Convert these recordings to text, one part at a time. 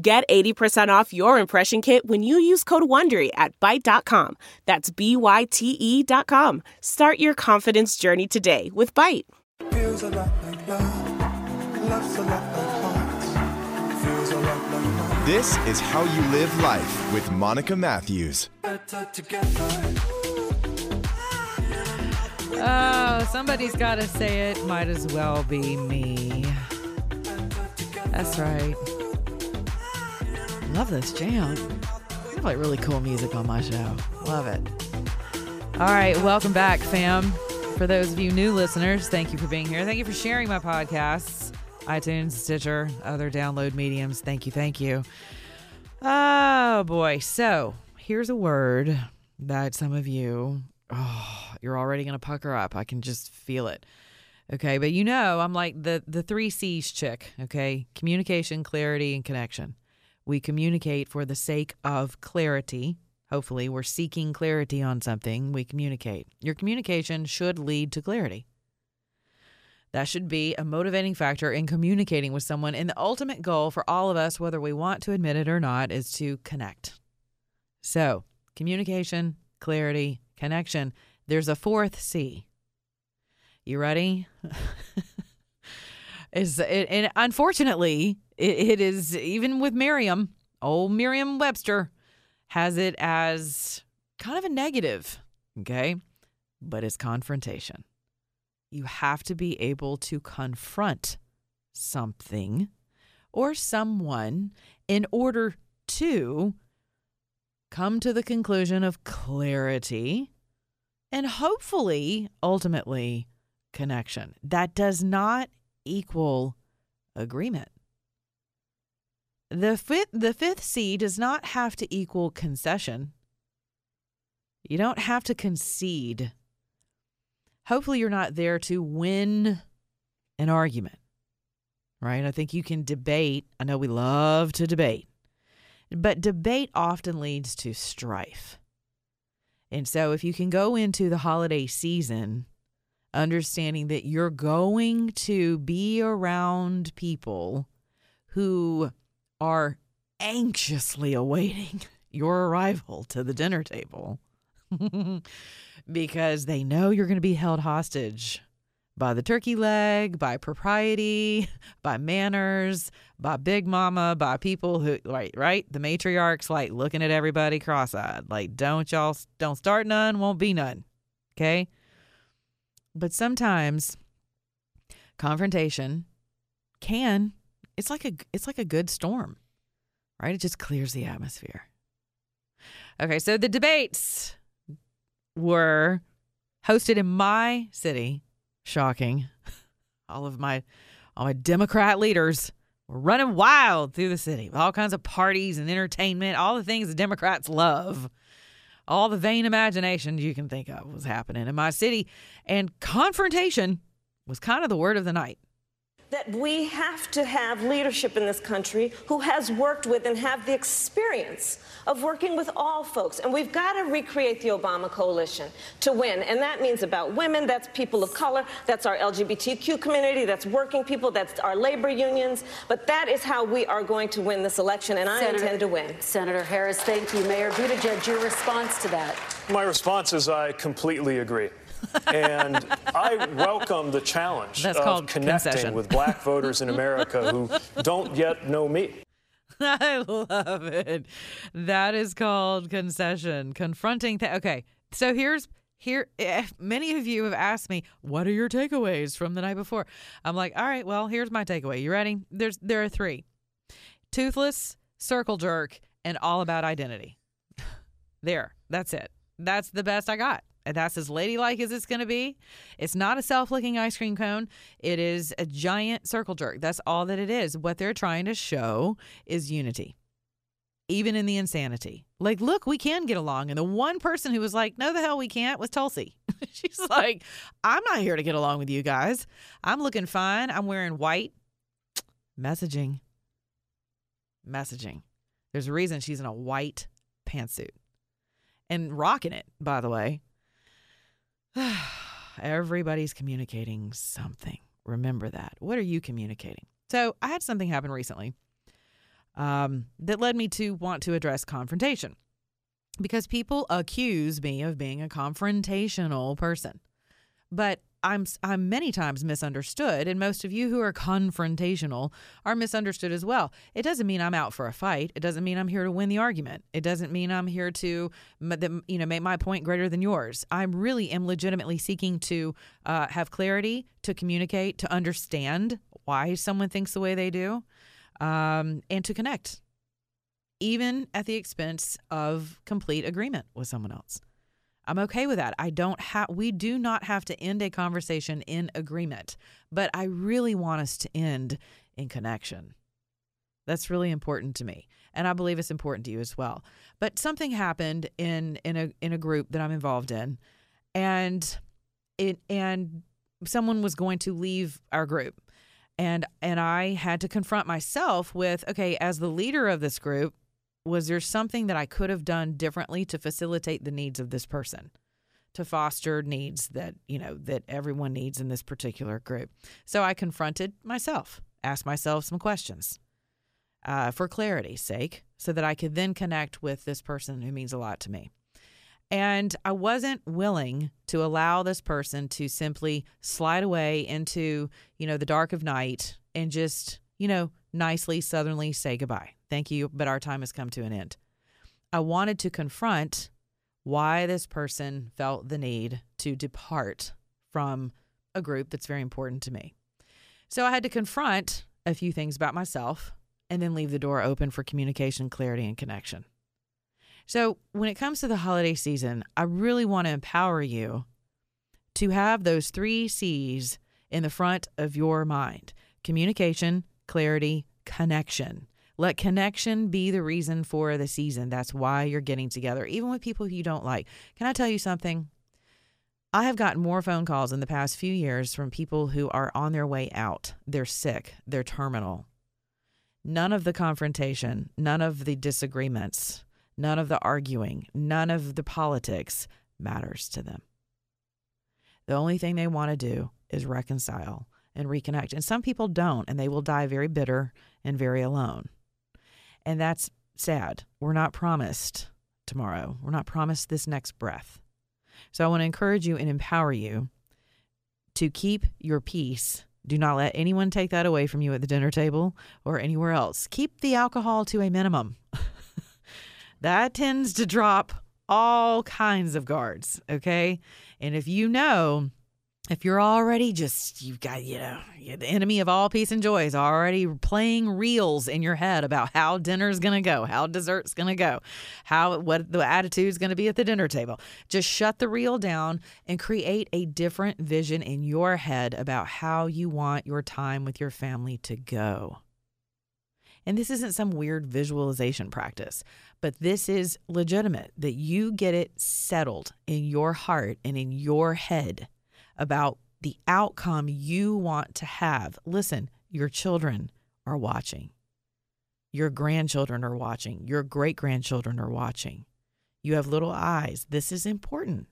Get 80% off your impression kit when you use code WONDERY at Byte.com. That's B-Y-T-E dot com. Start your confidence journey today with Byte. Feels a lot like love. Love's a lot like hearts. Feels a lot like love. This is How You Live Life with Monica Matthews. Oh, somebody's got to say it. Might as well be me. That's right. Love this jam. I have like really cool music on my show. Love it. All right, welcome back, fam. For those of you new listeners, thank you for being here. Thank you for sharing my podcasts, iTunes, Stitcher, other download mediums. Thank you, thank you. Oh boy. So here's a word that some of you, oh, you're already gonna pucker up. I can just feel it. Okay, but you know, I'm like the the three C's chick. Okay, communication, clarity, and connection. We communicate for the sake of clarity. Hopefully, we're seeking clarity on something. We communicate. Your communication should lead to clarity. That should be a motivating factor in communicating with someone. And the ultimate goal for all of us, whether we want to admit it or not, is to connect. So, communication, clarity, connection. There's a fourth C. You ready? is it, unfortunately, it, it is even with Merriam, old Merriam Webster has it as kind of a negative, okay? But it's confrontation. You have to be able to confront something or someone in order to come to the conclusion of clarity and hopefully, ultimately, connection. That does not equal agreement. The fifth, the fifth C does not have to equal concession. You don't have to concede. Hopefully, you're not there to win an argument, right? I think you can debate. I know we love to debate, but debate often leads to strife. And so, if you can go into the holiday season understanding that you're going to be around people who are anxiously awaiting your arrival to the dinner table because they know you're going to be held hostage by the turkey leg, by propriety, by manners, by Big Mama, by people who right, right? The matriarchs like looking at everybody cross-eyed, like don't y'all don't start none, won't be none. Okay? But sometimes confrontation can it's like a it's like a good storm. Right? It just clears the atmosphere. Okay, so the debates were hosted in my city. Shocking. All of my all my Democrat leaders were running wild through the city. All kinds of parties and entertainment, all the things the Democrats love all the vain imaginations you can think of was happening in my city. And confrontation was kind of the word of the night. That we have to have leadership in this country who has worked with and have the experience of working with all folks. And we've got to recreate the Obama coalition to win. And that means about women, that's people of color, that's our LGBTQ community, that's working people, that's our labor unions. But that is how we are going to win this election, and I intend to win. Senator Harris, thank you. Mayor Buttigieg, your response to that. My response is I completely agree. And I welcome the challenge That's of connecting concession. with black voters in America who don't yet know me. I love it. That is called concession, confronting. Th- okay, so here's here. eh, Many of you have asked me, "What are your takeaways from the night before?" I'm like, "All right, well, here's my takeaway. You ready? There's there are three: toothless, circle jerk, and all about identity. there, that's it. That's the best I got." And that's as ladylike as it's going to be. It's not a self licking ice cream cone. It is a giant circle jerk. That's all that it is. What they're trying to show is unity. even in the insanity. Like, look, we can get along. And the one person who was like, no, the hell we can't was Tulsi. She's like, I'm not here to get along with you guys. I'm looking fine. I'm wearing white. Messaging. Messaging. There's a reason she's in a white pantsuit and rocking it, by the way. Everybody's communicating something. Remember that. What are you communicating? So I had something happen recently um, that led me to want to address confrontation because people accuse me of being a confrontational person. But I'm I'm many times misunderstood, and most of you who are confrontational are misunderstood as well. It doesn't mean I'm out for a fight. It doesn't mean I'm here to win the argument. It doesn't mean I'm here to you know make my point greater than yours. I really am legitimately seeking to uh, have clarity, to communicate, to understand why someone thinks the way they do, um, and to connect, even at the expense of complete agreement with someone else. I'm okay with that. I don't have we do not have to end a conversation in agreement, but I really want us to end in connection. That's really important to me, and I believe it's important to you as well. But something happened in in a in a group that I'm involved in, and it and someone was going to leave our group, and and I had to confront myself with okay, as the leader of this group, was there something that I could have done differently to facilitate the needs of this person? to foster needs that you know that everyone needs in this particular group. So i confronted myself asked myself some questions uh, for clarity's sake so that i could then connect with this person who means a lot to me. And i wasn't willing to allow this person to simply slide away into you know the dark of night and just you know nicely southernly say goodbye Thank you, but our time has come to an end. I wanted to confront why this person felt the need to depart from a group that's very important to me. So I had to confront a few things about myself and then leave the door open for communication, clarity, and connection. So when it comes to the holiday season, I really want to empower you to have those three C's in the front of your mind communication, clarity, connection. Let connection be the reason for the season. That's why you're getting together, even with people you don't like. Can I tell you something? I have gotten more phone calls in the past few years from people who are on their way out. They're sick, they're terminal. None of the confrontation, none of the disagreements, none of the arguing, none of the politics matters to them. The only thing they want to do is reconcile and reconnect. And some people don't, and they will die very bitter and very alone. And that's sad. We're not promised tomorrow, we're not promised this next breath. So I want to encourage you and empower you to keep your peace. Do not let anyone take that away from you at the dinner table or anywhere else. Keep the alcohol to a minimum. that tends to drop all kinds of guards, okay? And if you know if you're already just you've got you know the enemy of all peace and joy is already playing reels in your head about how dinner's going to go how dessert's going to go how what the attitude's going to be at the dinner table. Just shut the reel down and create a different vision in your head about how you want your time with your family to go. And this isn't some weird visualization practice, but this is legitimate that you get it settled in your heart and in your head about the outcome you want to have. Listen, your children are watching. Your grandchildren are watching. Your great grandchildren are watching. You have little eyes. This is important.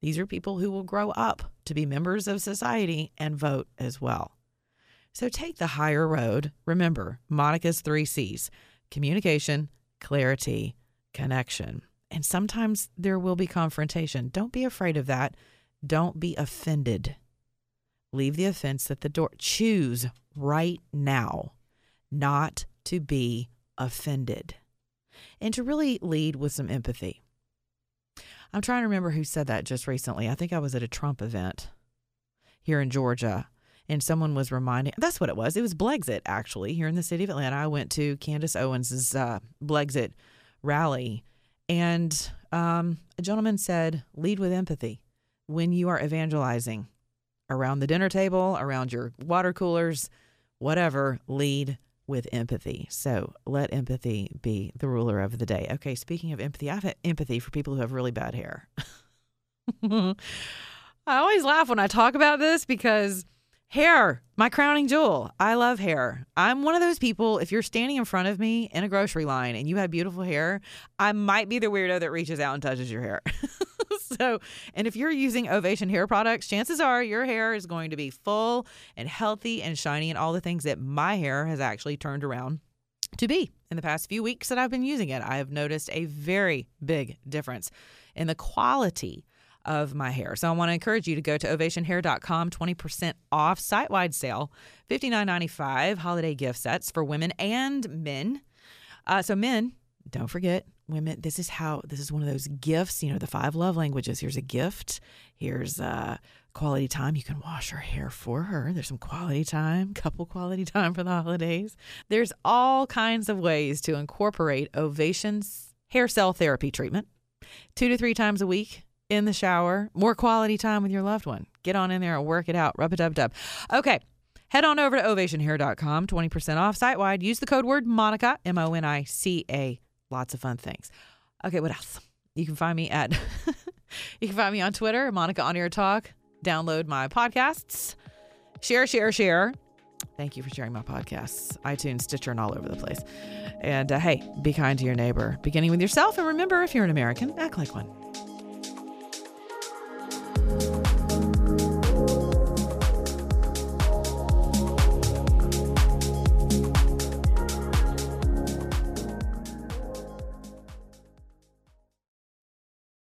These are people who will grow up to be members of society and vote as well. So take the higher road. Remember Monica's three C's communication, clarity, connection. And sometimes there will be confrontation. Don't be afraid of that. Don't be offended. Leave the offense at the door. Choose right now not to be offended and to really lead with some empathy. I'm trying to remember who said that just recently. I think I was at a Trump event here in Georgia and someone was reminding that's what it was. It was Blexit actually here in the city of Atlanta. I went to Candace Owens's uh, Blexit rally and um, a gentleman said, lead with empathy when you are evangelizing around the dinner table, around your water coolers, whatever, lead with empathy. So let empathy be the ruler of the day. Okay, speaking of empathy, I have empathy for people who have really bad hair. I always laugh when I talk about this because hair, my crowning jewel. I love hair. I'm one of those people, if you're standing in front of me in a grocery line and you have beautiful hair, I might be the weirdo that reaches out and touches your hair. so, and if you're using Ovation hair products, chances are your hair is going to be full and healthy and shiny and all the things that my hair has actually turned around to be. In the past few weeks that I've been using it, I have noticed a very big difference in the quality of my hair. So I want to encourage you to go to ovationhair.com, 20% off site wide sale, $59.95 holiday gift sets for women and men. Uh, so, men, don't forget, women, this is how, this is one of those gifts, you know, the five love languages. Here's a gift. Here's uh, quality time. You can wash her hair for her. There's some quality time, couple quality time for the holidays. There's all kinds of ways to incorporate Ovation's hair cell therapy treatment two to three times a week in the shower, more quality time with your loved one. Get on in there and work it out. Rub a dub dub. Okay. Head on over to ovationhair.com, 20% off site wide. Use the code word Monica, M O N I C A. Lots of fun things. Okay, what else? You can find me at, you can find me on Twitter, Monica On Air Talk. Download my podcasts. Share, share, share. Thank you for sharing my podcasts, iTunes, Stitcher, and all over the place. And uh, hey, be kind to your neighbor, beginning with yourself. And remember, if you're an American, act like one.